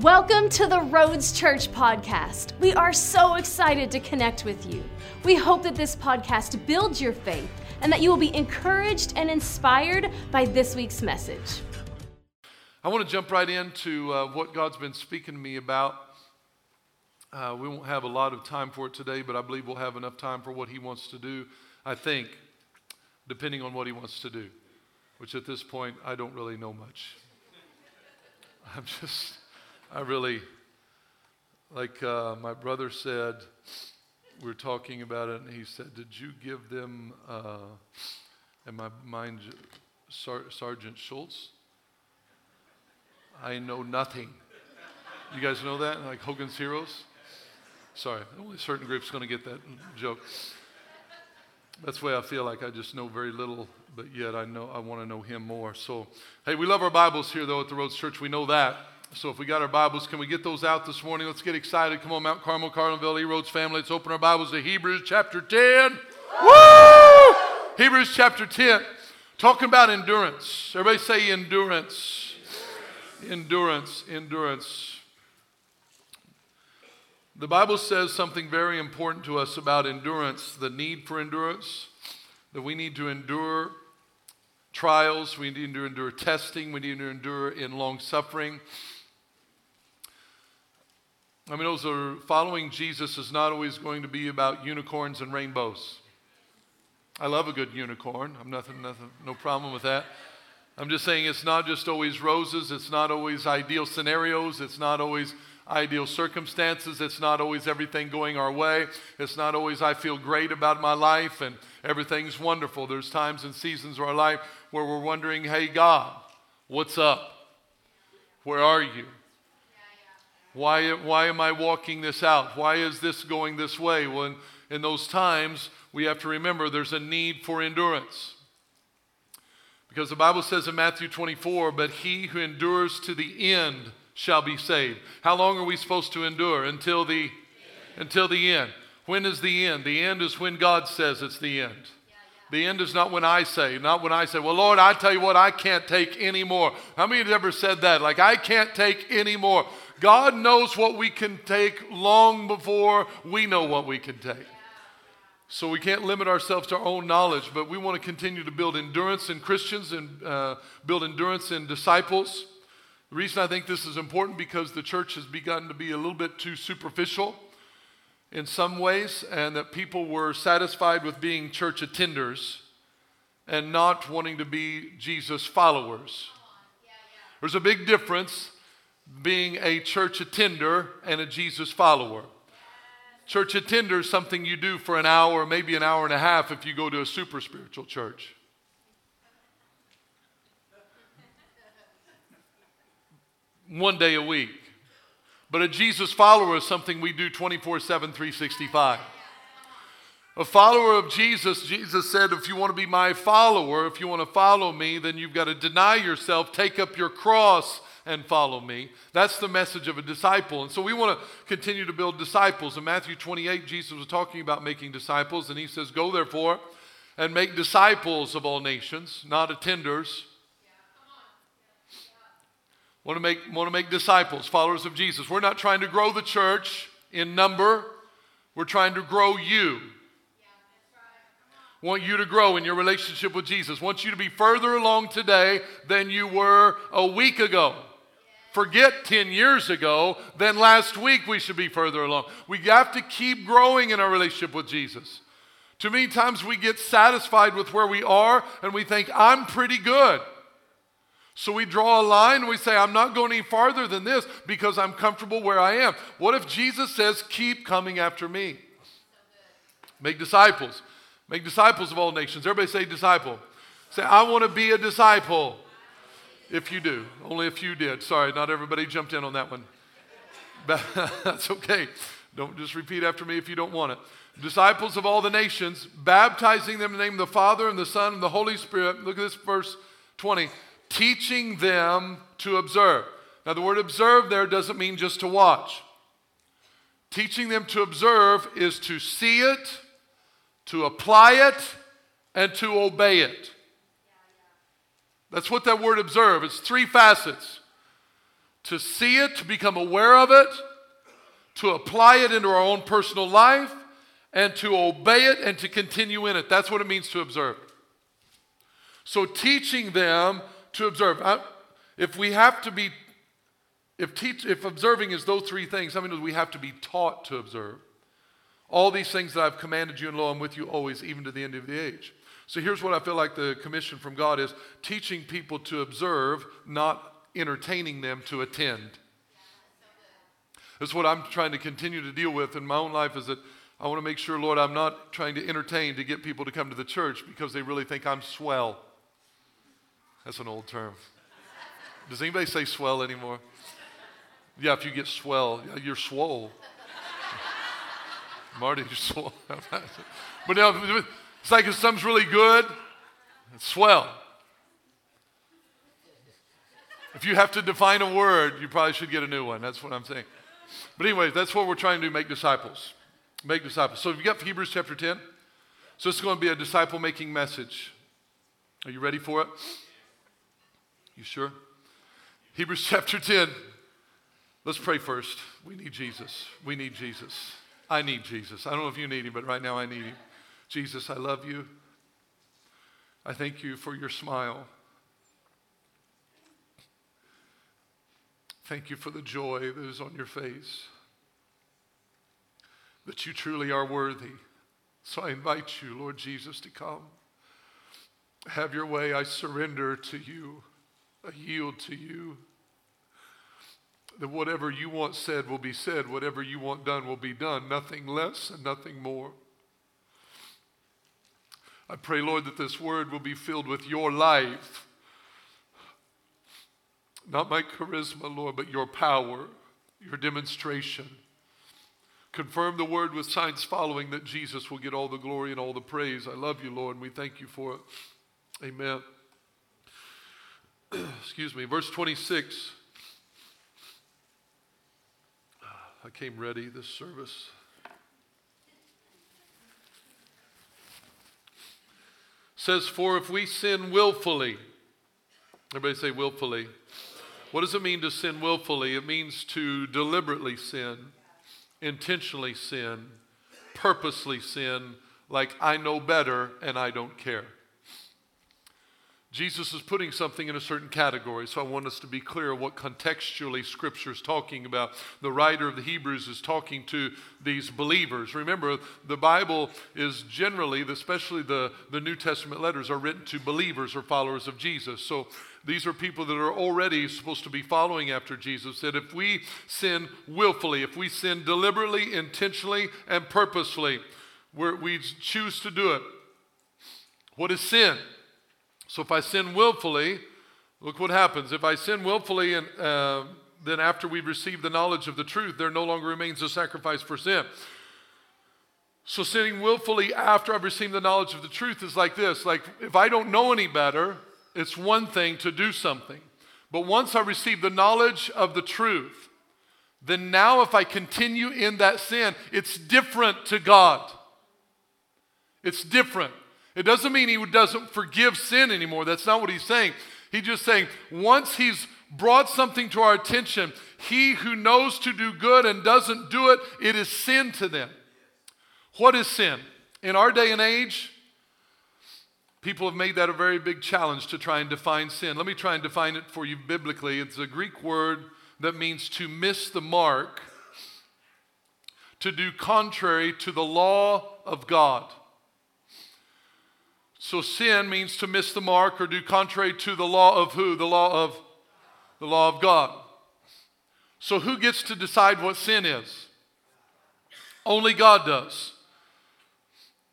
Welcome to the Roads Church podcast. We are so excited to connect with you. We hope that this podcast builds your faith and that you will be encouraged and inspired by this week's message. I want to jump right into uh, what God's been speaking to me about. Uh, we won't have a lot of time for it today, but I believe we'll have enough time for what He wants to do, I think, depending on what He wants to do, which at this point, I don't really know much. I'm just. I really, like uh, my brother said, we are talking about it, and he said, Did you give them, uh, my mind, Sar- Sergeant Schultz? I know nothing. You guys know that? Like Hogan's Heroes? Sorry, only certain group's going to get that joke. That's the way I feel like I just know very little, but yet I know I want to know him more. So, hey, we love our Bibles here, though, at the Roads Church. We know that. So if we got our Bibles, can we get those out this morning? Let's get excited. Come on, Mount Carmel, Carlinville, E Roads family. Let's open our Bibles to Hebrews chapter 10. Woo! Hebrews chapter 10. Talking about endurance. Everybody say endurance. Endurance, endurance. The Bible says something very important to us about endurance the need for endurance, that we need to endure trials, we need to endure testing, we need to endure in long suffering. I mean, those are following Jesus is not always going to be about unicorns and rainbows. I love a good unicorn. I'm nothing, nothing, no problem with that. I'm just saying it's not just always roses. It's not always ideal scenarios. It's not always ideal circumstances. It's not always everything going our way. It's not always I feel great about my life and everything's wonderful. There's times and seasons of our life where we're wondering, hey, God, what's up? Where are you? Why, why am I walking this out? Why is this going this way? Well, in, in those times, we have to remember there's a need for endurance. Because the Bible says in Matthew 24, but he who endures to the end shall be saved. How long are we supposed to endure? Until the, until the end. When is the end? The end is when God says it's the end. The end is not when I say, not when I say, well, Lord, I tell you what, I can't take any more. How many have ever said that? Like, I can't take any more. God knows what we can take long before we know what we can take. So we can't limit ourselves to our own knowledge, but we want to continue to build endurance in Christians and uh, build endurance in disciples. The reason I think this is important because the church has begun to be a little bit too superficial in some ways, and that people were satisfied with being church attenders and not wanting to be Jesus followers. There's a big difference being a church attender and a Jesus follower. Church attender is something you do for an hour, maybe an hour and a half if you go to a super spiritual church. One day a week. But a Jesus follower is something we do 24 7, 365. A follower of Jesus, Jesus said, if you want to be my follower, if you want to follow me, then you've got to deny yourself, take up your cross, and follow me. That's the message of a disciple. And so we want to continue to build disciples. In Matthew 28, Jesus was talking about making disciples, and he says, Go therefore and make disciples of all nations, not attenders, Want to make, want to make disciples, followers of Jesus. We're not trying to grow the church in number, we're trying to grow you. Want you to grow in your relationship with Jesus. Want you to be further along today than you were a week ago. Forget 10 years ago, then last week we should be further along. We have to keep growing in our relationship with Jesus. Too many times we get satisfied with where we are and we think, I'm pretty good. So we draw a line and we say, I'm not going any farther than this because I'm comfortable where I am. What if Jesus says, Keep coming after me? Make disciples. Make disciples of all nations. Everybody say disciple. Say, I want to be a disciple. If you do. Only a few did. Sorry, not everybody jumped in on that one. But That's okay. Don't just repeat after me if you don't want it. Disciples of all the nations, baptizing them in the name of the Father and the Son and the Holy Spirit. Look at this verse 20 teaching them to observe. Now, the word observe there doesn't mean just to watch. Teaching them to observe is to see it, to apply it, and to obey it. That's what that word observe. It's three facets. to see it, to become aware of it, to apply it into our own personal life, and to obey it and to continue in it. That's what it means to observe. So, teaching them to observe. If we have to be, if, teach, if observing is those three things, I mean, we have to be taught to observe. All these things that I've commanded you, and lo, I'm with you always, even to the end of the age. So here's what I feel like the commission from God is teaching people to observe, not entertaining them to attend. That's what I'm trying to continue to deal with in my own life is that I want to make sure, Lord, I'm not trying to entertain to get people to come to the church because they really think I'm swell. That's an old term. Does anybody say swell anymore? Yeah, if you get swell, you're swole. Marty, you're swole. but now, it's like if something's really good, it's swell. If you have to define a word, you probably should get a new one. That's what I'm saying. But, anyways, that's what we're trying to do make disciples. Make disciples. So, if you've got Hebrews chapter 10. So, it's going to be a disciple making message. Are you ready for it? You sure? Hebrews chapter 10. Let's pray first. We need Jesus. We need Jesus. I need Jesus. I don't know if you need him, but right now I need him. Jesus, I love you. I thank you for your smile. Thank you for the joy that is on your face, that you truly are worthy. So I invite you, Lord Jesus, to come. Have your way. I surrender to you, I yield to you. That whatever you want said will be said, whatever you want done will be done, nothing less and nothing more. I pray, Lord, that this word will be filled with your life not my charisma, Lord, but your power, your demonstration. Confirm the word with signs following that Jesus will get all the glory and all the praise. I love you, Lord, and we thank you for it. Amen. Excuse me. Verse 26. Ah, I came ready this service. Says, For if we sin willfully, everybody say willfully. What does it mean to sin willfully? It means to deliberately sin, intentionally sin, purposely sin, like I know better and I don't care. Jesus is putting something in a certain category, so I want us to be clear what contextually Scripture is talking about. The writer of the Hebrews is talking to these believers. Remember, the Bible is generally, especially the, the New Testament letters, are written to believers or followers of Jesus. So these are people that are already supposed to be following after Jesus. That if we sin willfully, if we sin deliberately, intentionally, and purposefully, we choose to do it. What is sin? So if I sin willfully, look what happens. If I sin willfully, and uh, then after we've received the knowledge of the truth, there no longer remains a sacrifice for sin. So sinning willfully after I've received the knowledge of the truth is like this: like if I don't know any better, it's one thing to do something. But once I receive the knowledge of the truth, then now if I continue in that sin, it's different to God. It's different. It doesn't mean he doesn't forgive sin anymore. That's not what he's saying. He's just saying once he's brought something to our attention, he who knows to do good and doesn't do it, it is sin to them. What is sin? In our day and age, people have made that a very big challenge to try and define sin. Let me try and define it for you biblically. It's a Greek word that means to miss the mark, to do contrary to the law of God. So sin means to miss the mark or do contrary to the law of who? The law of the law of God. So who gets to decide what sin is? Only God does.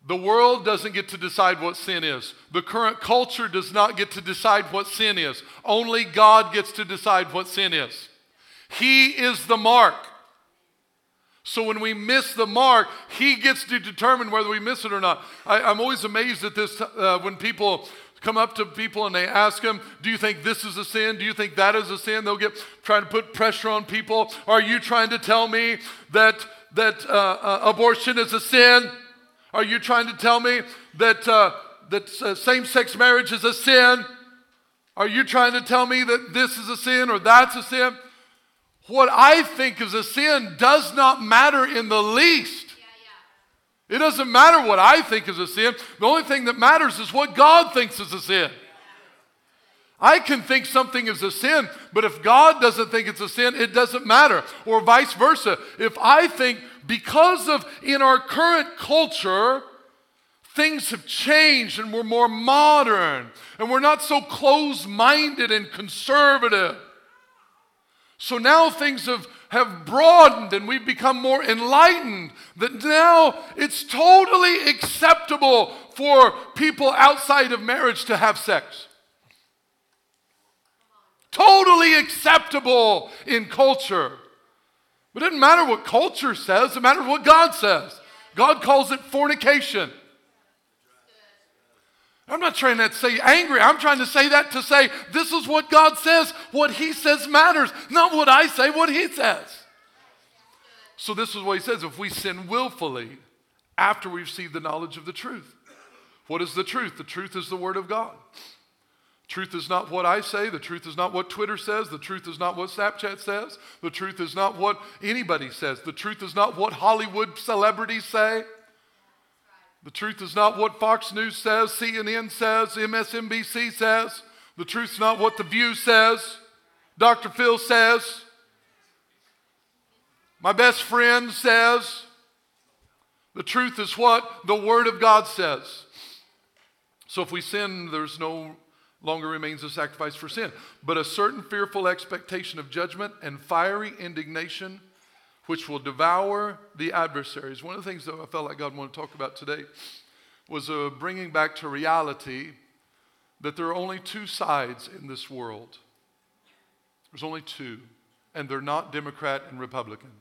The world doesn't get to decide what sin is. The current culture does not get to decide what sin is. Only God gets to decide what sin is. He is the mark. So when we miss the mark, He gets to determine whether we miss it or not. I, am always amazed at this uh, when people come up to people and they ask them, Do you think this is a sin? Do you think that is a sin? They'll get trying to put pressure on people. Are you trying to tell me that, that uh, uh, abortion is a sin? Are you trying to tell me that, uh, that uh, same sex marriage is a sin? Are you trying to tell me that this is a sin or that's a sin? What I think is a sin does not matter in the least. It doesn't matter what I think is a sin. The only thing that matters is what God thinks is a sin. I can think something is a sin, but if God doesn't think it's a sin, it doesn't matter. Or vice versa. If I think because of in our current culture, things have changed and we're more modern and we're not so close minded and conservative. So now things have, have broadened and we've become more enlightened that now it's totally acceptable for people outside of marriage to have sex. Totally acceptable in culture. But it doesn't matter what culture says, it matters what God says. God calls it fornication. I'm not trying to say angry. I'm trying to say that to say this is what God says. What He says matters, not what I say, what He says. So, this is what He says if we sin willfully after we've receive the knowledge of the truth. What is the truth? The truth is the Word of God. Truth is not what I say. The truth is not what Twitter says. The truth is not what Snapchat says. The truth is not what anybody says. The truth is not what Hollywood celebrities say. The truth is not what Fox News says, CNN says, MSNBC says. The truth is not what The View says, Dr. Phil says, my best friend says. The truth is what the Word of God says. So if we sin, there's no longer remains a sacrifice for sin, but a certain fearful expectation of judgment and fiery indignation which will devour the adversaries. One of the things that I felt like God wanted to talk about today was uh, bringing back to reality that there are only two sides in this world. There's only two, and they're not Democrat and Republican.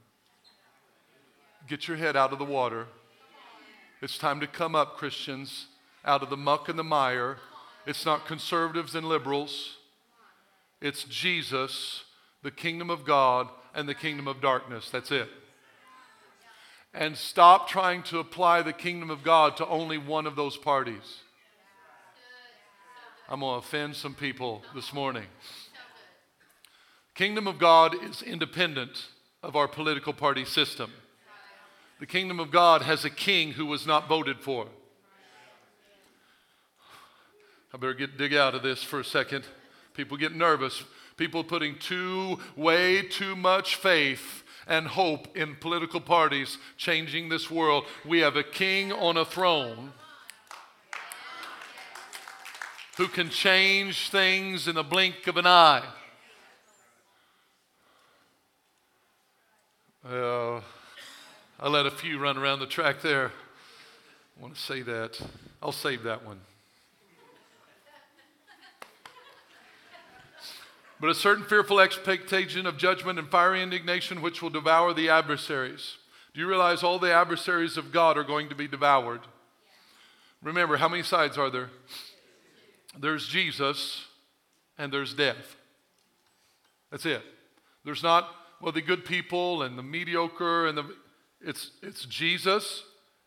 Get your head out of the water. It's time to come up, Christians, out of the muck and the mire. It's not conservatives and liberals, it's Jesus, the kingdom of God, and the kingdom of darkness. That's it. And stop trying to apply the kingdom of God to only one of those parties. I'm going to offend some people this morning. Kingdom of God is independent of our political party system. The kingdom of God has a king who was not voted for. I better get dig out of this for a second. People get nervous People putting too, way too much faith and hope in political parties changing this world. We have a king on a throne who can change things in the blink of an eye. Uh, I let a few run around the track there. I want to say that. I'll save that one. But a certain fearful expectation of judgment and fiery indignation which will devour the adversaries. Do you realize all the adversaries of God are going to be devoured? Remember, how many sides are there? There's Jesus and there's death. That's it. There's not, well, the good people and the mediocre and the, it's, it's Jesus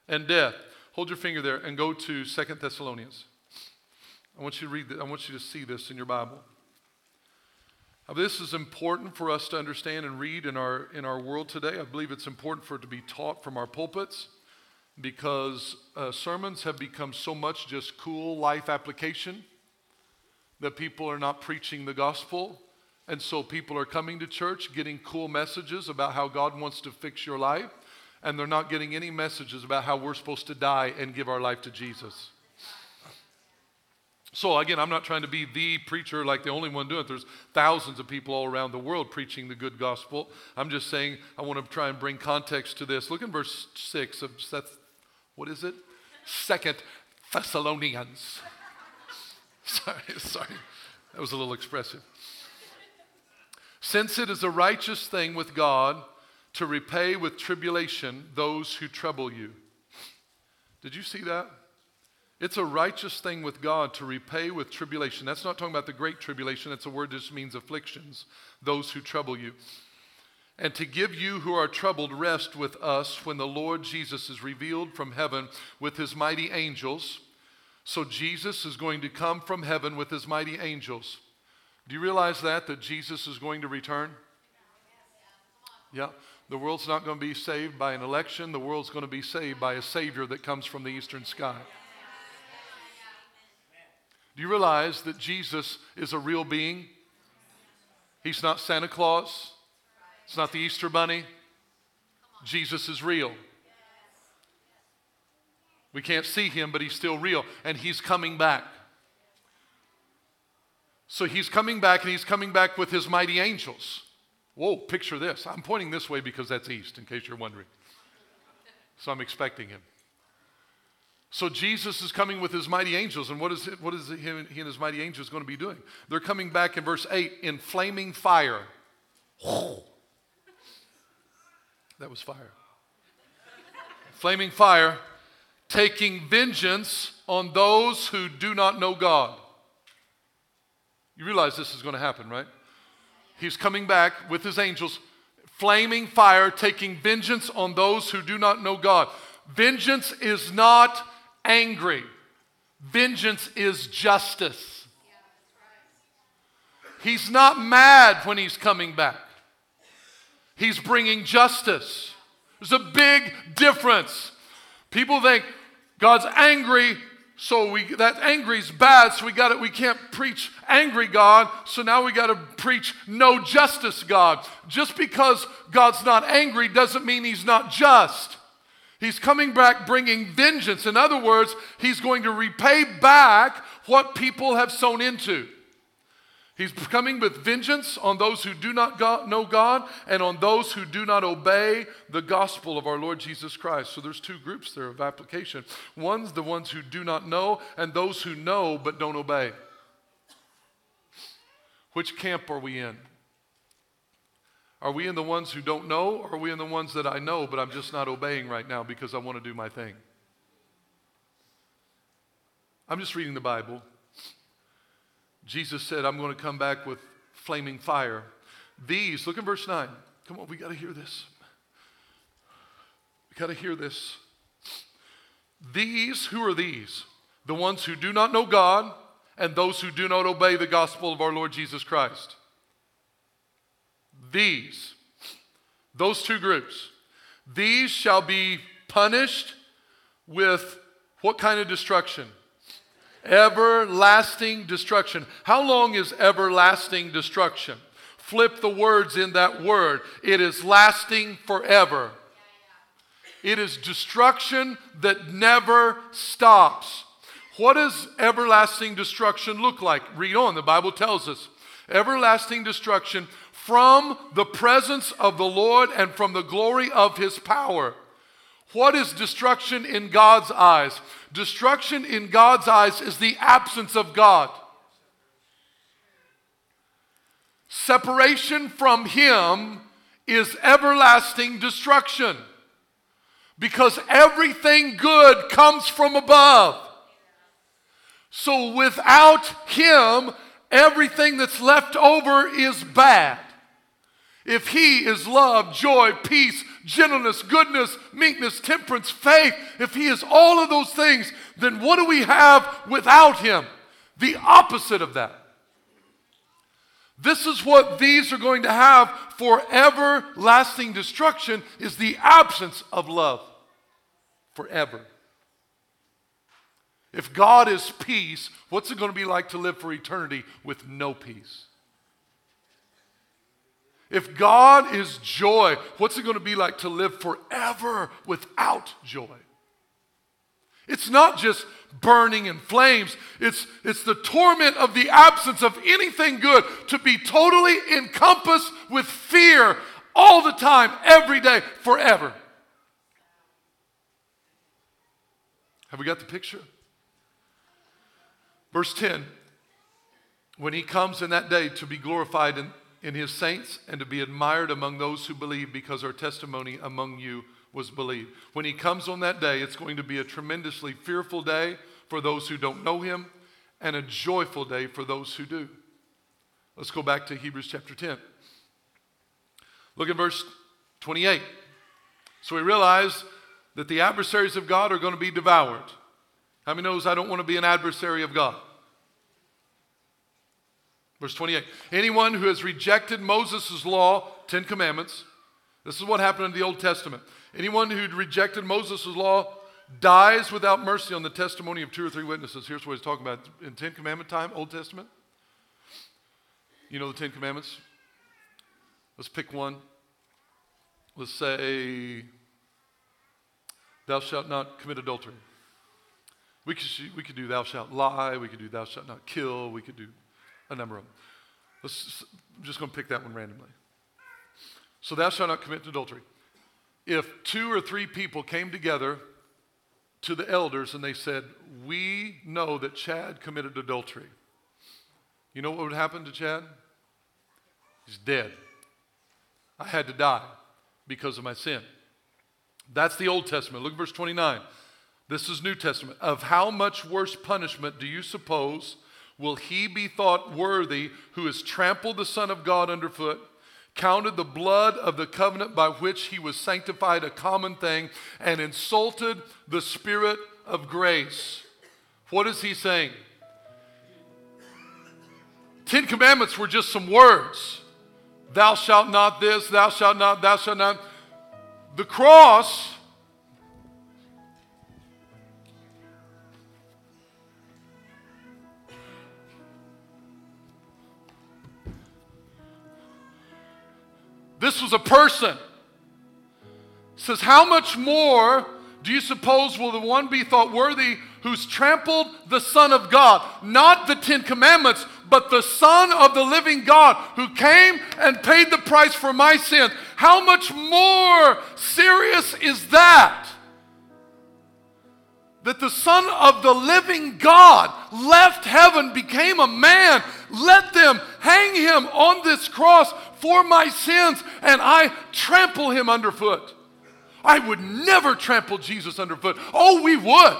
and death. Hold your finger there and go to Second Thessalonians. I want you to read, I want you to see this in your Bible. This is important for us to understand and read in our, in our world today. I believe it's important for it to be taught from our pulpits because uh, sermons have become so much just cool life application that people are not preaching the gospel. And so people are coming to church getting cool messages about how God wants to fix your life, and they're not getting any messages about how we're supposed to die and give our life to Jesus. So, again, I'm not trying to be the preacher like the only one doing it. There's thousands of people all around the world preaching the good gospel. I'm just saying I want to try and bring context to this. Look in verse 6 of Seth, what is it? Second Thessalonians. sorry, sorry. That was a little expressive. Since it is a righteous thing with God to repay with tribulation those who trouble you. Did you see that? It's a righteous thing with God to repay with tribulation. That's not talking about the great tribulation, that's a word that just means afflictions, those who trouble you. And to give you who are troubled rest with us when the Lord Jesus is revealed from heaven with his mighty angels. So Jesus is going to come from heaven with his mighty angels. Do you realize that? That Jesus is going to return? Yeah. The world's not going to be saved by an election. The world's going to be saved by a Savior that comes from the eastern sky. Do you realize that Jesus is a real being? He's not Santa Claus. It's not the Easter Bunny. Jesus is real. We can't see him, but he's still real, and he's coming back. So he's coming back, and he's coming back with his mighty angels. Whoa, picture this. I'm pointing this way because that's east, in case you're wondering. So I'm expecting him. So Jesus is coming with his mighty angels, and what is, it, what is he and his mighty angels going to be doing? They're coming back in verse 8 in flaming fire. That was fire. flaming fire, taking vengeance on those who do not know God. You realize this is going to happen, right? He's coming back with his angels, flaming fire, taking vengeance on those who do not know God. Vengeance is not angry, vengeance is justice. He's not mad when he's coming back, he's bringing justice. There's a big difference. People think God's angry, so we that angry's bad, so we got it. We can't preach angry God, so now we got to preach no justice God. Just because God's not angry doesn't mean He's not just. He's coming back bringing vengeance. In other words, He's going to repay back what people have sown into. He's coming with vengeance on those who do not know God and on those who do not obey the gospel of our Lord Jesus Christ. So there's two groups there of application. One's the ones who do not know, and those who know but don't obey. Which camp are we in? Are we in the ones who don't know, or are we in the ones that I know, but I'm just not obeying right now because I want to do my thing? I'm just reading the Bible. Jesus said, I'm going to come back with flaming fire. These, look at verse 9. Come on, we got to hear this. We got to hear this. These, who are these? The ones who do not know God and those who do not obey the gospel of our Lord Jesus Christ. These, those two groups, these shall be punished with what kind of destruction? Everlasting destruction. How long is everlasting destruction? Flip the words in that word. It is lasting forever. It is destruction that never stops. What does everlasting destruction look like? Read on. The Bible tells us. Everlasting destruction from the presence of the Lord and from the glory of his power. What is destruction in God's eyes? Destruction in God's eyes is the absence of God. Separation from Him is everlasting destruction because everything good comes from above. So without Him, everything that's left over is bad. If He is love, joy, peace, gentleness, goodness, meekness, temperance, faith, if He is all of those things, then what do we have without Him? The opposite of that. This is what these are going to have for everlasting destruction is the absence of love forever. If God is peace, what's it going to be like to live for eternity with no peace? If God is joy, what's it going to be like to live forever without joy? It's not just burning in flames, it's, it's the torment of the absence of anything good, to be totally encompassed with fear all the time, every day, forever. Have we got the picture? Verse 10 When he comes in that day to be glorified in in his saints and to be admired among those who believe because our testimony among you was believed. When he comes on that day, it's going to be a tremendously fearful day for those who don't know him and a joyful day for those who do. Let's go back to Hebrews chapter 10. Look at verse 28. So we realize that the adversaries of God are going to be devoured. How many knows I don't want to be an adversary of God? Verse 28 Anyone who has rejected Moses' law, Ten Commandments, This is what happened in the Old Testament. Anyone who'd rejected Moses' law dies without mercy on the testimony of two or three witnesses. Here's what he's talking about in Ten Commandment time, Old Testament. You know the Ten Commandments? Let's pick one. Let's say, Thou shalt not commit adultery. We could, we could do thou shalt lie. We could do thou shalt not kill. We could do a number of them. Let's, I'm just going to pick that one randomly. So thou shalt not commit adultery. If two or three people came together to the elders and they said, We know that Chad committed adultery, you know what would happen to Chad? He's dead. I had to die because of my sin. That's the Old Testament. Look at verse 29. This is New Testament. Of how much worse punishment do you suppose will he be thought worthy who has trampled the Son of God underfoot, counted the blood of the covenant by which he was sanctified a common thing, and insulted the Spirit of grace? What is he saying? Ten Commandments were just some words. Thou shalt not this, thou shalt not, thou shalt not. The cross This was a person. says, How much more do you suppose will the one be thought worthy who's trampled the Son of God? Not the Ten Commandments, but the Son of the living God who came and paid the price for my sins. How much more serious is that? That the Son of the living God left heaven, became a man, let them hang him on this cross for my sins and I trample him underfoot. I would never trample Jesus underfoot. Oh, we would.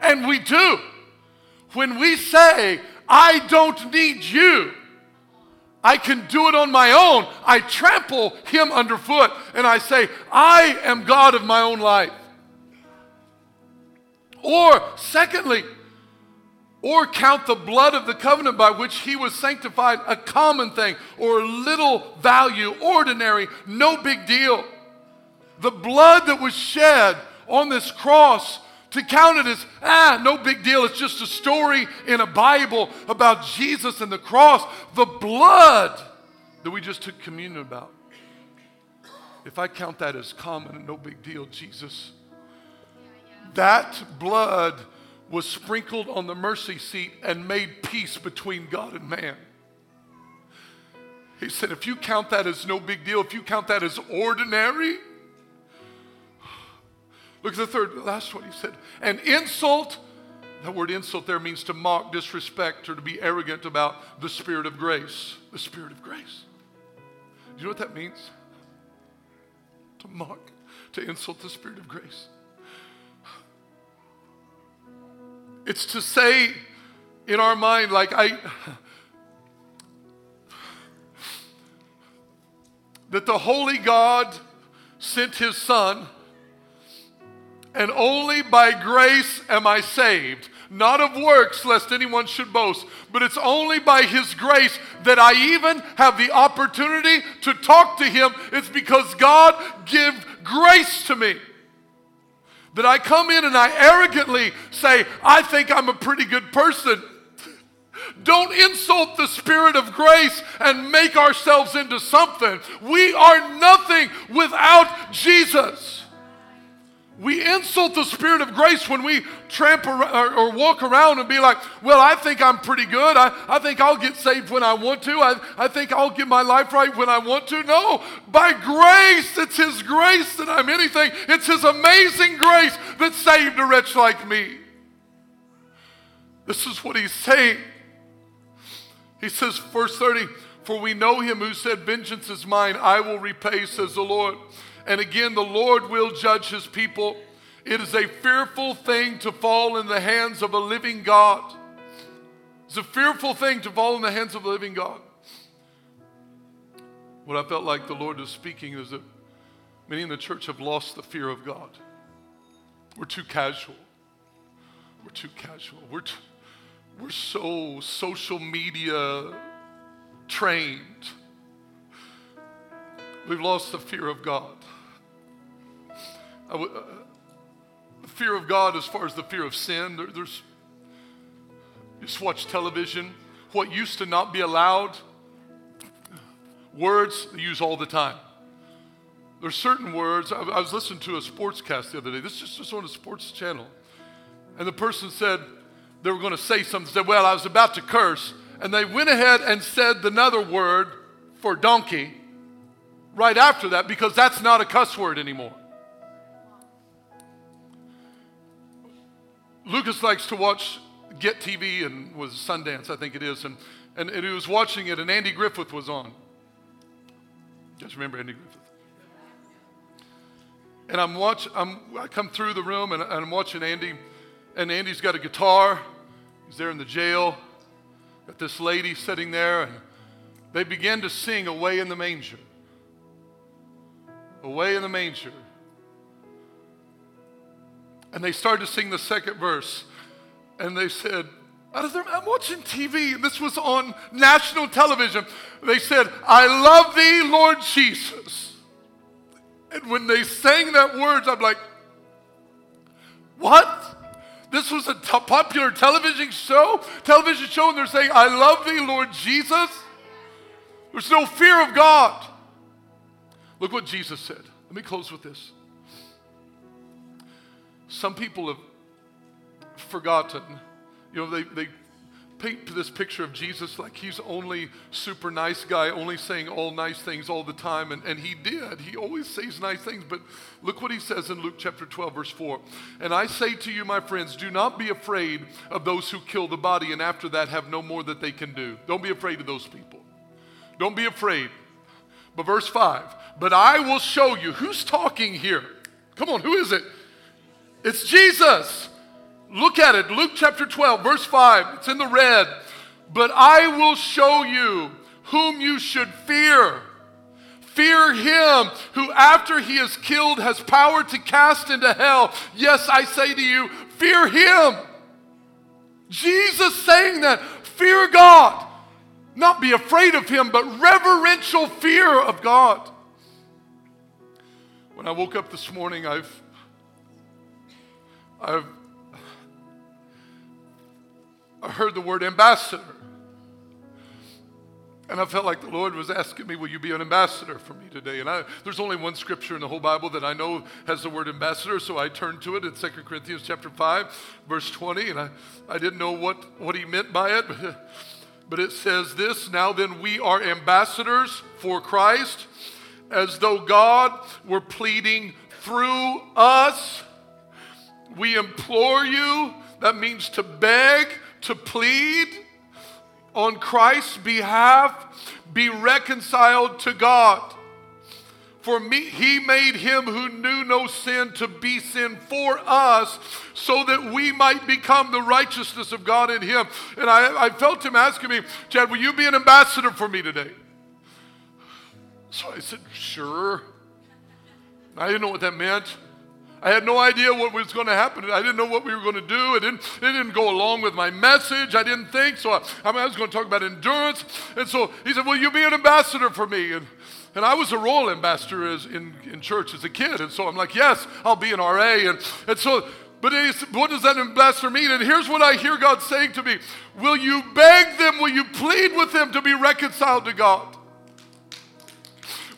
And we do. When we say, I don't need you, I can do it on my own, I trample him underfoot and I say, I am God of my own life. Or, secondly, or count the blood of the covenant by which he was sanctified a common thing or little value, ordinary, no big deal. The blood that was shed on this cross to count it as, ah, no big deal. It's just a story in a Bible about Jesus and the cross. The blood that we just took communion about. If I count that as common and no big deal, Jesus, that blood was sprinkled on the mercy seat and made peace between God and man. He said, if you count that as no big deal, if you count that as ordinary, look at the third, last one. He said, an insult, that word insult there means to mock, disrespect, or to be arrogant about the Spirit of grace. The Spirit of grace. Do you know what that means? To mock, to insult the Spirit of grace. It's to say in our mind, like, I, that the Holy God sent His Son, and only by grace am I saved. Not of works, lest anyone should boast, but it's only by His grace that I even have the opportunity to talk to Him. It's because God give grace to me that I come in and I arrogantly say, I think I'm a pretty good person. Don't insult the Spirit of grace and make ourselves into something. We are nothing without Jesus. We insult the Spirit of grace when we tramp or, or, walk around and be like, well, I think I'm pretty good. I, I think I'll get saved when I want to. I, I think I'll get my life right when I want to. No, by grace, it's His grace that I'm anything. It's His amazing grace that saved a wretch like me. This is what He's saying. He says, verse 30, for we know Him who said, Vengeance is mine, I will repay, says the Lord. And again, the Lord will judge his people. It is a fearful thing to fall in the hands of a living God. It's a fearful thing to fall in the hands of a living God. What I felt like the Lord is speaking is that many in the church have lost the fear of God. We're too casual. We're too casual. We're, too, we're so social media trained We've lost the fear of God. Uh, the fear of God, as far as the fear of sin, there, there's just watch television. What used to not be allowed, words they use all the time. There's certain words. I, I was listening to a sportscast the other day. This is just on a sports channel, and the person said they were going to say something. Said, "Well, I was about to curse," and they went ahead and said another word for donkey right after that because that's not a cuss word anymore. Lucas likes to watch Get TV and was Sundance, I think it is, and, and, and he was watching it, and Andy Griffith was on. Just remember Andy Griffith. And I'm watch, I'm, I come through the room and, and I'm watching Andy, and Andy's got a guitar. He's there in the jail. Got this lady sitting there, and they begin to sing Away in the Manger. Away in the Manger. And they started to sing the second verse. And they said, I'm watching TV. This was on national television. They said, I love thee, Lord Jesus. And when they sang that words, I'm like, what? This was a t- popular television show, television show, and they're saying, I love thee, Lord Jesus. There's no fear of God. Look what Jesus said. Let me close with this. Some people have forgotten. You know, they, they paint this picture of Jesus like he's only super nice guy, only saying all nice things all the time. And, and he did. He always says nice things. But look what he says in Luke chapter 12, verse 4. And I say to you, my friends, do not be afraid of those who kill the body and after that have no more that they can do. Don't be afraid of those people. Don't be afraid. But verse 5, but I will show you. Who's talking here? Come on, who is it? It's Jesus. Look at it. Luke chapter 12, verse 5. It's in the red. But I will show you whom you should fear. Fear him who, after he is killed, has power to cast into hell. Yes, I say to you, fear him. Jesus saying that. Fear God. Not be afraid of him, but reverential fear of God. When I woke up this morning, I've I've I heard the word ambassador. And I felt like the Lord was asking me, Will you be an ambassador for me today? And I, there's only one scripture in the whole Bible that I know has the word ambassador, so I turned to it in 2 Corinthians chapter 5, verse 20, and I, I didn't know what, what he meant by it, but, but it says this Now then, we are ambassadors for Christ, as though God were pleading through us. We implore you, that means to beg, to plead on Christ's behalf, be reconciled to God. For me, he made him who knew no sin to be sin for us so that we might become the righteousness of God in him. And I, I felt him asking me, Chad, will you be an ambassador for me today? So I said, sure. I didn't know what that meant. I had no idea what was going to happen. I didn't know what we were going to do. It didn't, it didn't go along with my message. I didn't think. So I, I, mean, I was going to talk about endurance. And so he said, Will you be an ambassador for me? And, and I was a Royal Ambassador as in, in church as a kid. And so I'm like, Yes, I'll be an RA. And, and so, but what does that ambassador mean? And here's what I hear God saying to me Will you beg them? Will you plead with them to be reconciled to God?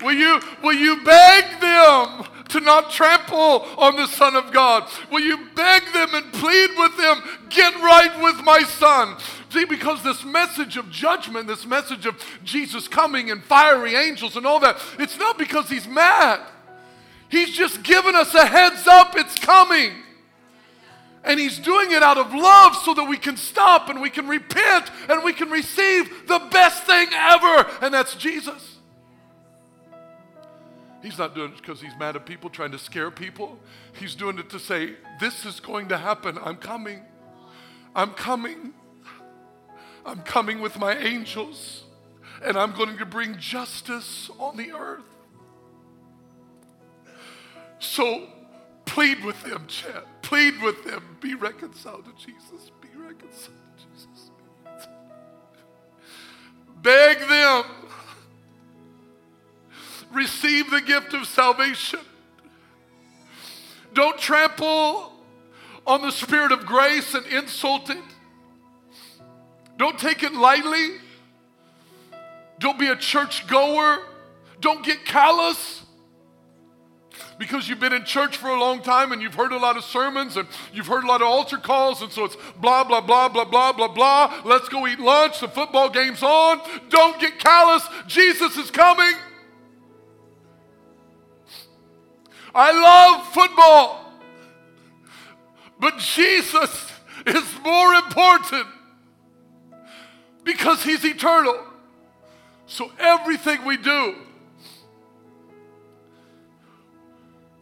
Will you, will you beg them to not trample on the Son of God? Will you beg them and plead with them, get right with my son? See, because this message of judgment, this message of Jesus coming and fiery angels and all that, it's not because he's mad. He's just given us a heads up, it's coming. And he's doing it out of love so that we can stop and we can repent and we can receive the best thing ever, and that's Jesus. He's not doing it because he's mad at people, trying to scare people. He's doing it to say, This is going to happen. I'm coming. I'm coming. I'm coming with my angels, and I'm going to bring justice on the earth. So plead with them, Chad. Plead with them. Be reconciled to Jesus. Be reconciled to Jesus. Beg them receive the gift of salvation. Don't trample on the spirit of grace and insult it. Don't take it lightly. Don't be a church goer. Don't get callous because you've been in church for a long time and you've heard a lot of sermons and you've heard a lot of altar calls, and so it's blah, blah, blah, blah, blah, blah, blah. Let's go eat lunch. The football game's on. Don't get callous. Jesus is coming. I love football, but Jesus is more important because he's eternal. So everything we do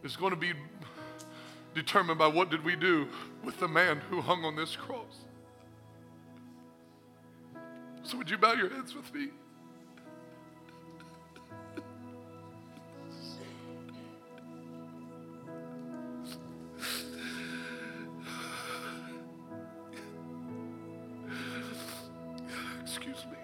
is going to be determined by what did we do with the man who hung on this cross. So would you bow your heads with me? Excuse me.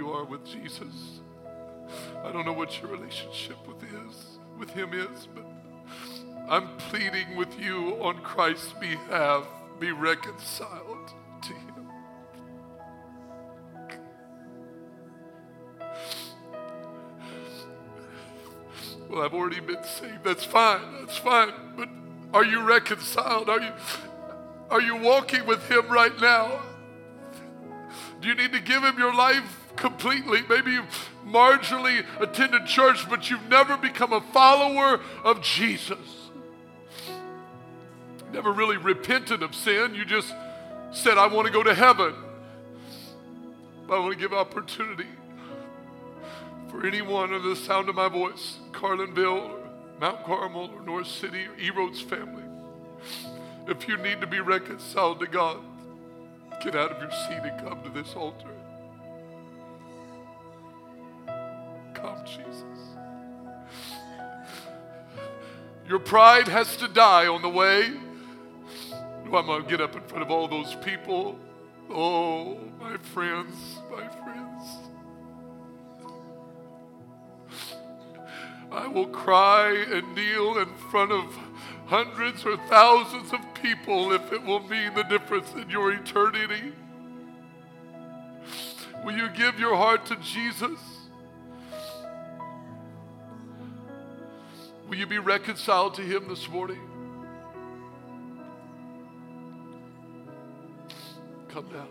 Are with Jesus. I don't know what your relationship with is with him is, but I'm pleading with you on Christ's behalf, be reconciled to him. Well, I've already been saved. That's fine. That's fine. But are you reconciled? Are you are you walking with him right now? Do you need to give him your life completely. Maybe you've marginally attended church, but you've never become a follower of Jesus. Never really repented of sin. You just said, I want to go to heaven. But I want to give opportunity for anyone under the sound of my voice, Carlinville, or Mount Carmel, or North City, or E Road's family. If you need to be reconciled to God, get out of your seat and come to this altar. Jesus. Your pride has to die on the way. I'm going to get up in front of all those people. Oh, my friends, my friends. I will cry and kneel in front of hundreds or thousands of people if it will mean the difference in your eternity. Will you give your heart to Jesus? Will you be reconciled to Him this morning? Come down.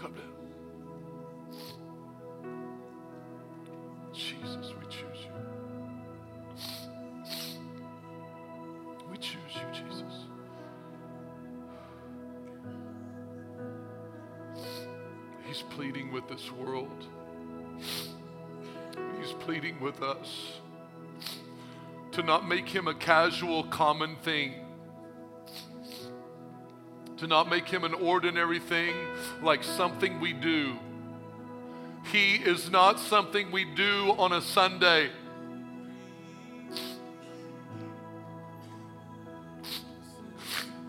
Come down. Jesus, we choose you. We choose you, Jesus. He's pleading with this world. He's pleading with us to not make him a casual, common thing, to not make him an ordinary thing like something we do. He is not something we do on a Sunday.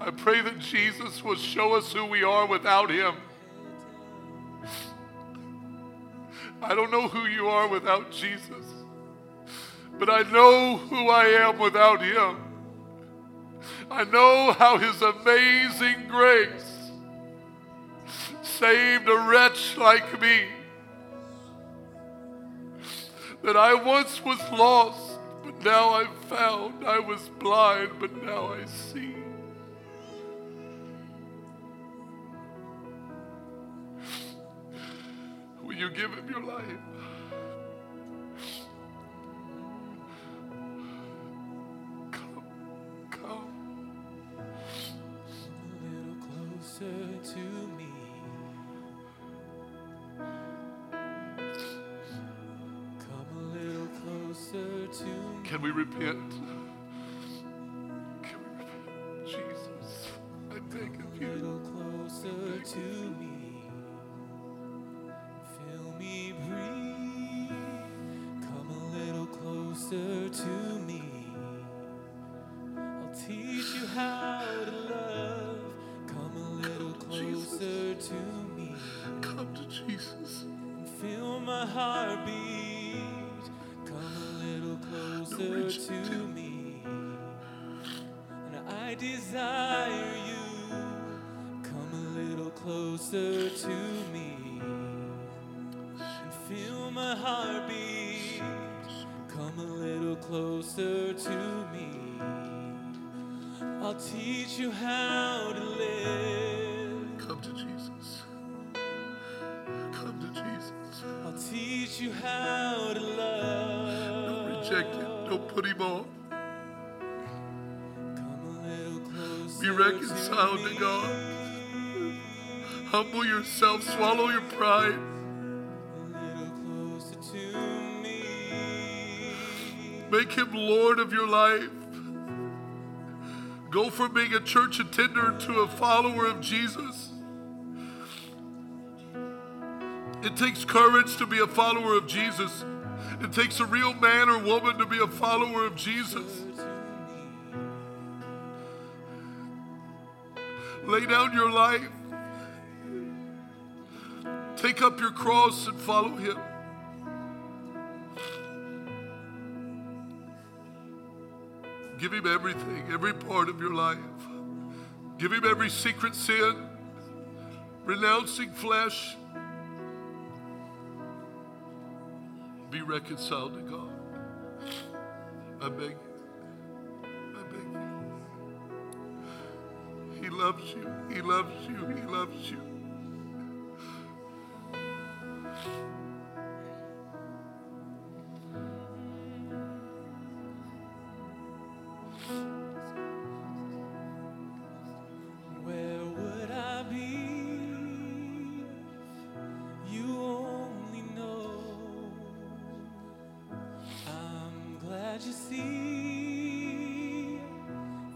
I pray that Jesus will show us who we are without him. I don't know who you are without Jesus but I know who I am without Him. I know how His amazing grace saved a wretch like me. That I once was lost, but now I'm found. I was blind, but now I see. Will you give Him your life? Repent? I'll teach you how to live. Come to Jesus. Come to Jesus. I'll teach you how to love. Don't reject it. Don't put him off. Come a little closer Be reconciled to me. God. Humble yourself. Swallow your pride. A little closer to me. Make him Lord of your life. Go from being a church attender to a follower of Jesus. It takes courage to be a follower of Jesus. It takes a real man or woman to be a follower of Jesus. Lay down your life. Take up your cross and follow him. Give him everything, every part of your life. Give him every secret sin, renouncing flesh. Be reconciled to God. I beg you. I beg you. He loves you. He loves you. He loves you. You see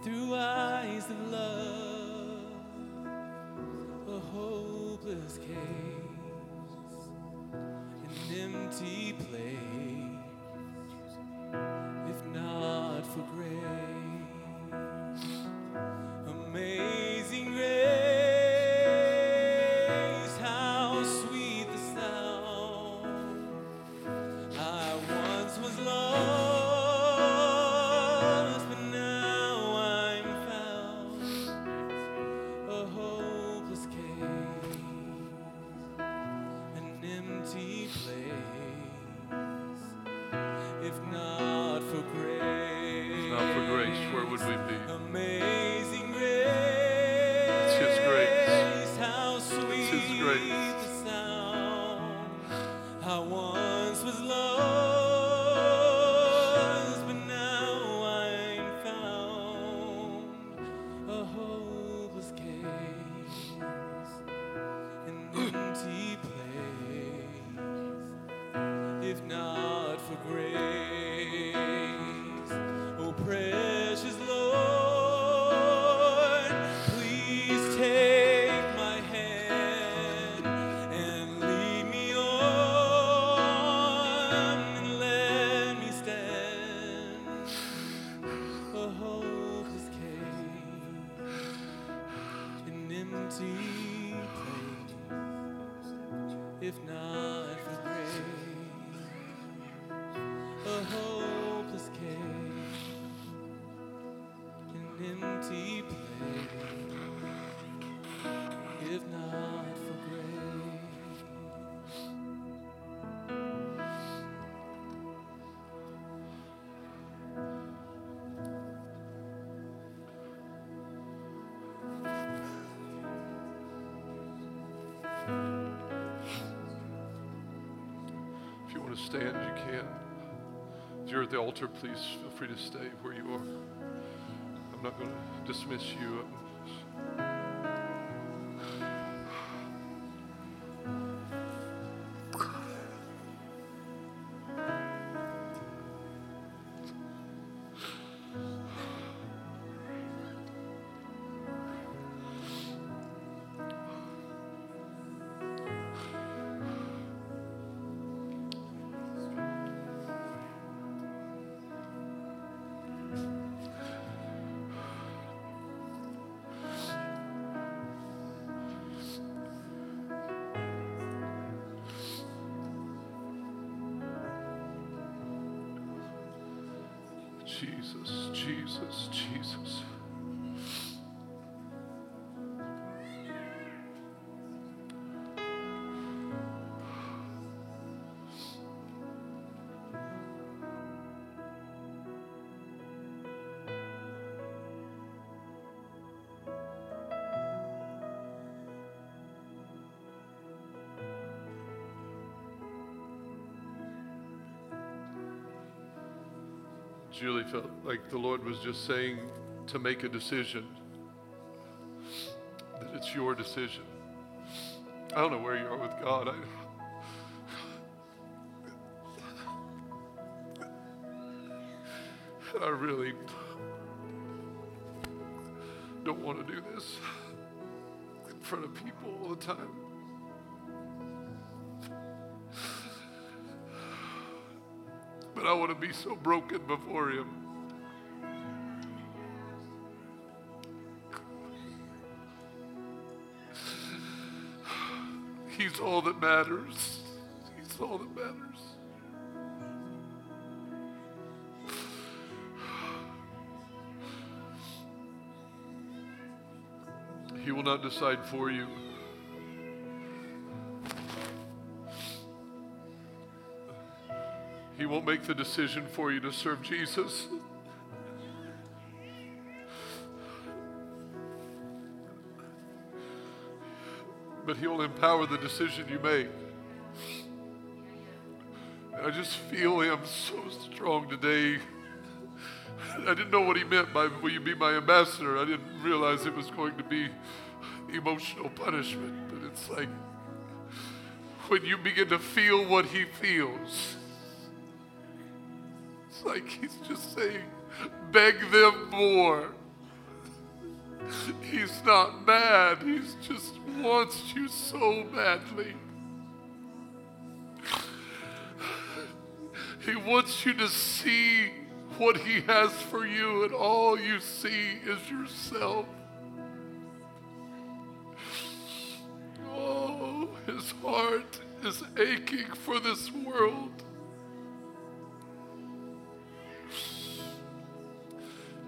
through eyes of love a hopeless case, an empty place, If not stand, you can. If you're at the altar, please feel free to stay where you are. I'm not going to dismiss you. Julie felt like the Lord was just saying to make a decision, that it's your decision. I don't know where you are with God. I, I really don't want to do this in front of people all the time. I want to be so broken before Him. He's all that matters. He's all that matters. He will not decide for you. He won't make the decision for you to serve Jesus. But He'll empower the decision you make. And I just feel Him so strong today. I didn't know what He meant by will you be my ambassador? I didn't realize it was going to be emotional punishment. But it's like when you begin to feel what He feels. Like he's just saying, beg them more. He's not mad, he just wants you so badly. He wants you to see what he has for you, and all you see is yourself. Oh, his heart is aching for this world.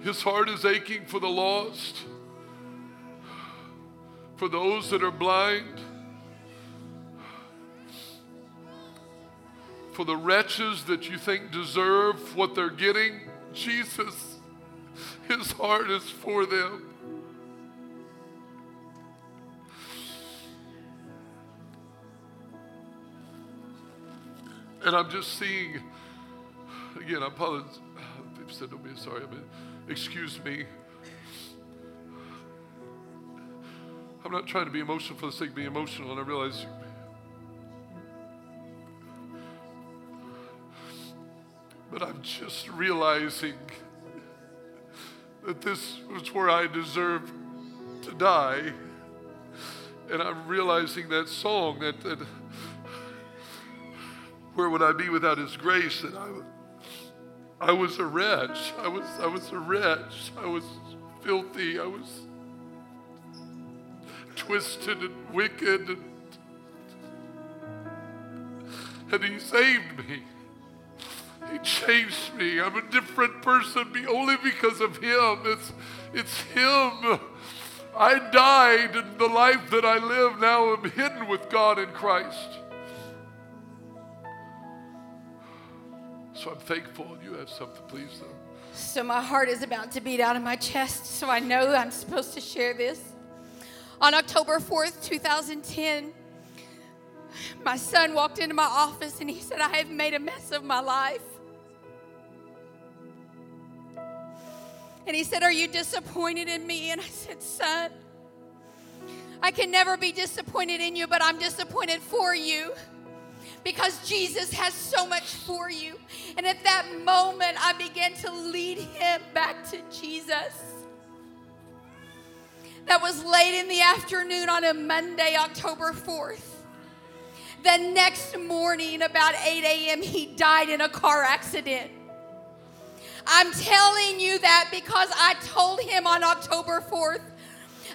His heart is aching for the lost, for those that are blind, for the wretches that you think deserve what they're getting. Jesus, his heart is for them. And I'm just seeing, again, I apologize. People said, don't be sorry. I mean, excuse me. I'm not trying to be emotional for the sake of being emotional, and I realize but I'm just realizing that this was where I deserved to die. And I'm realizing that song that, that where would I be without his grace? And I I was a wretch. I was, I was a wretch. I was filthy. I was twisted and wicked. And, and He saved me. He changed me. I'm a different person only because of Him. It's, it's Him. I died, and the life that I live now am hidden with God in Christ. So I'm thankful. You have something, to please, though. So my heart is about to beat out of my chest, so I know I'm supposed to share this. On October 4th, 2010, my son walked into my office and he said, I have made a mess of my life. And he said, Are you disappointed in me? And I said, Son, I can never be disappointed in you, but I'm disappointed for you because Jesus has so much for you. And at that moment, I began to lead him back to Jesus. That was late in the afternoon on a Monday, October 4th. The next morning, about 8 a.m., he died in a car accident. I'm telling you that because I told him on October 4th,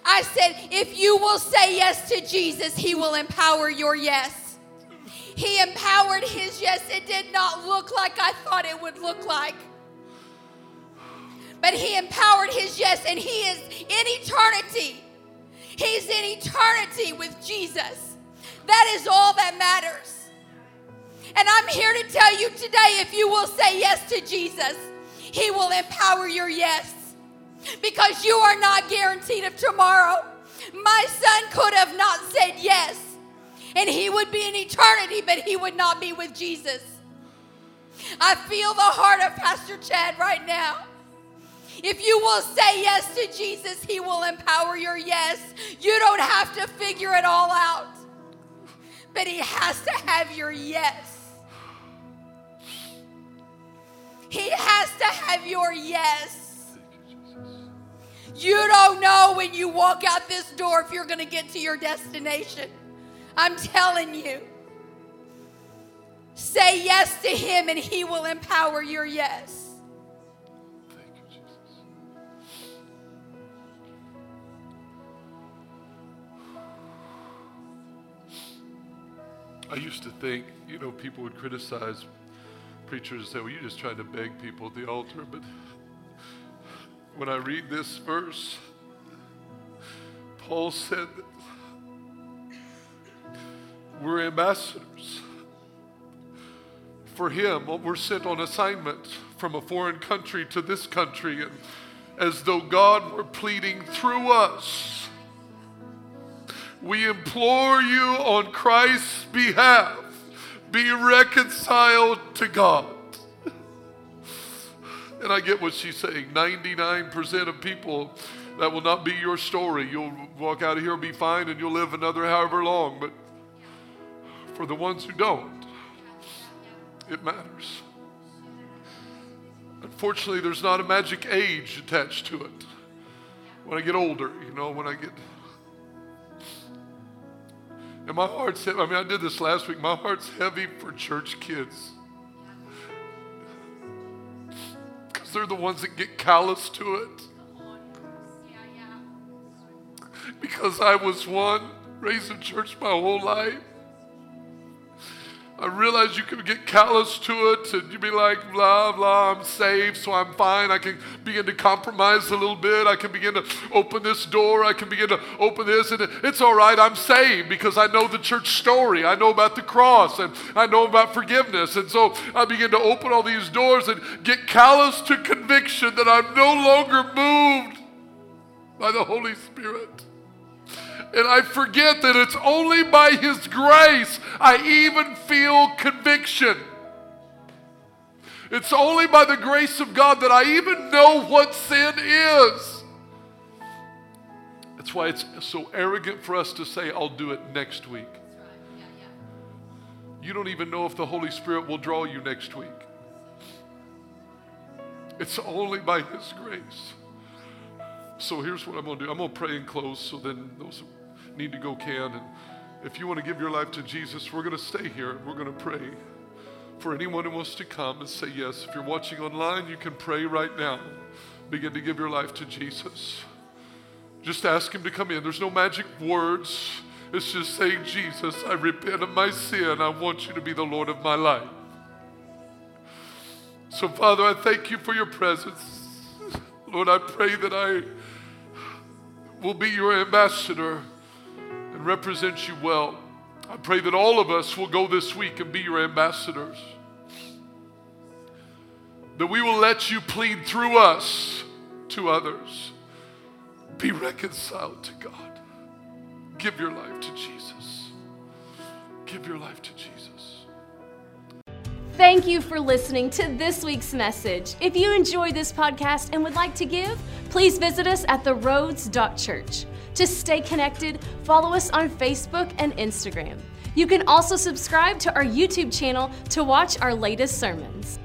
I said, if you will say yes to Jesus, he will empower your yes. He empowered his yes. It did not look like I thought it would look like. But he empowered his yes, and he is in eternity. He's in eternity with Jesus. That is all that matters. And I'm here to tell you today if you will say yes to Jesus, he will empower your yes. Because you are not guaranteed of tomorrow. My son could have not said yes, and he would be in eternity, but he would not be with Jesus. I feel the heart of Pastor Chad right now. If you will say yes to Jesus, He will empower your yes. You don't have to figure it all out, but He has to have your yes. He has to have your yes. You don't know when you walk out this door if you're going to get to your destination. I'm telling you. Say yes to Him and He will empower your yes. Thank you, Jesus. I used to think, you know, people would criticize preachers and say, well, you're just trying to beg people at the altar. But when I read this verse, Paul said that we're ambassadors for him. We're sent on assignment from a foreign country to this country, and as though God were pleading through us. We implore you on Christ's behalf, be reconciled to God. And I get what she's saying 99% of people, that will not be your story. You'll walk out of here be fine, and you'll live another however long. But for the ones who don't, it matters. Unfortunately, there's not a magic age attached to it. When I get older, you know, when I get. And my heart's heavy. I mean, I did this last week. My heart's heavy for church kids. Because they're the ones that get callous to it. Because I was one, raised in church my whole life. I realize you can get callous to it and you be like, blah, blah, I'm saved, so I'm fine. I can begin to compromise a little bit. I can begin to open this door. I can begin to open this. And it's all right, I'm saved because I know the church story. I know about the cross and I know about forgiveness. And so I begin to open all these doors and get callous to conviction that I'm no longer moved by the Holy Spirit. And I forget that it's only by His grace I even feel conviction. It's only by the grace of God that I even know what sin is. That's why it's so arrogant for us to say, I'll do it next week. You don't even know if the Holy Spirit will draw you next week. It's only by His grace. So here's what I'm going to do I'm going to pray and close so then those need to go can. And if you want to give your life to Jesus, we're going to stay here we're going to pray for anyone who wants to come and say yes. If you're watching online, you can pray right now. Begin to give your life to Jesus. Just ask Him to come in. There's no magic words. It's just saying, Jesus, I repent of my sin. I want you to be the Lord of my life. So, Father, I thank you for your presence. Lord, I pray that I will be your ambassador and represent you well. I pray that all of us will go this week and be your ambassadors. That we will let you plead through us to others. Be reconciled to God. Give your life to Jesus. Give your life to Jesus. Thank you for listening to this week's message. If you enjoyed this podcast and would like to give, please visit us at theroads.church. To stay connected, follow us on Facebook and Instagram. You can also subscribe to our YouTube channel to watch our latest sermons.